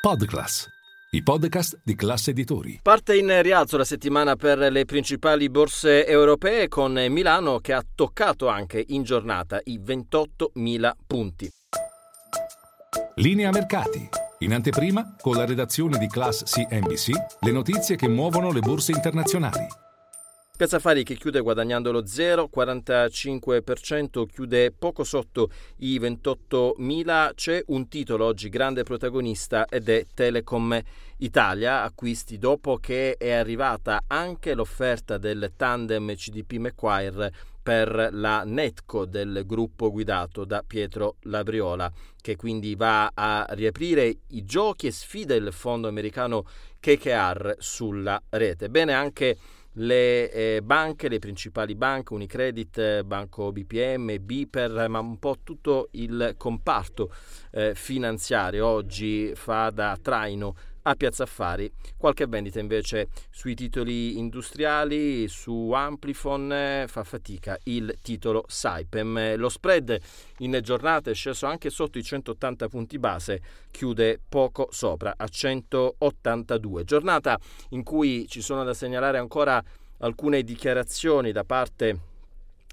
Podclass, i podcast di classe editori. Parte in rialzo la settimana per le principali borse europee con Milano che ha toccato anche in giornata i 28.000 punti. Linea mercati. In anteprima, con la redazione di Class CNBC, le notizie che muovono le borse internazionali. Piazza Affari che chiude guadagnando lo 0,45%, chiude poco sotto i 28.000. C'è un titolo oggi grande protagonista ed è Telecom Italia, acquisti dopo che è arrivata anche l'offerta del tandem CDP Macquarie per la Netco del gruppo guidato da Pietro Labriola, che quindi va a riaprire i giochi e sfida il fondo americano KKR sulla rete. Bene anche le eh, banche, le principali banche, Unicredit, Banco BPM, Biper, ma un po' tutto il comparto eh, finanziario. Oggi fa da traino a Piazza Affari. Qualche vendita invece sui titoli industriali, su Amplifon eh, fa fatica il titolo Saipem. Lo spread in giornata è sceso anche sotto i 180 punti base, chiude poco sopra a 182. Giornata in cui ci sono da segnalare ancora alcune dichiarazioni da parte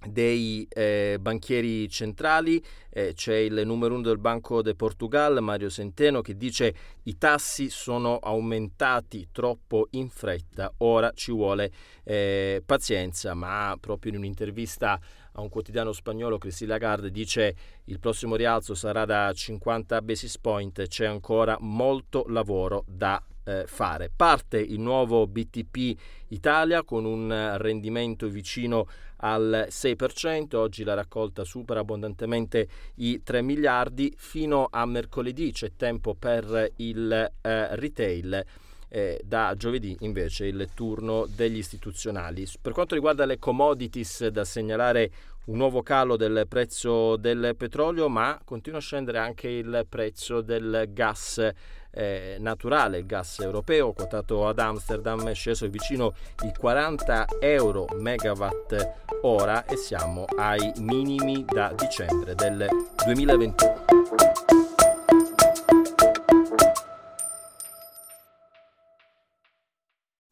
dei eh, banchieri centrali, eh, c'è il numero uno del Banco de Portugal, Mario Centeno, che dice i tassi sono aumentati troppo in fretta, ora ci vuole eh, pazienza, ma proprio in un'intervista a un quotidiano spagnolo, Cristina Lagarde dice il prossimo rialzo sarà da 50 basis point, c'è ancora molto lavoro da eh, fare. Parte il nuovo BTP Italia con un rendimento vicino al 6%, oggi la raccolta supera abbondantemente i 3 miliardi, fino a mercoledì c'è tempo per il eh, retail. Eh, da giovedì invece il turno degli istituzionali. Per quanto riguarda le commodities, da segnalare un nuovo calo del prezzo del petrolio, ma continua a scendere anche il prezzo del gas eh, naturale, il gas europeo quotato ad Amsterdam è sceso vicino i 40 euro megawatt ora e siamo ai minimi da dicembre del 2021.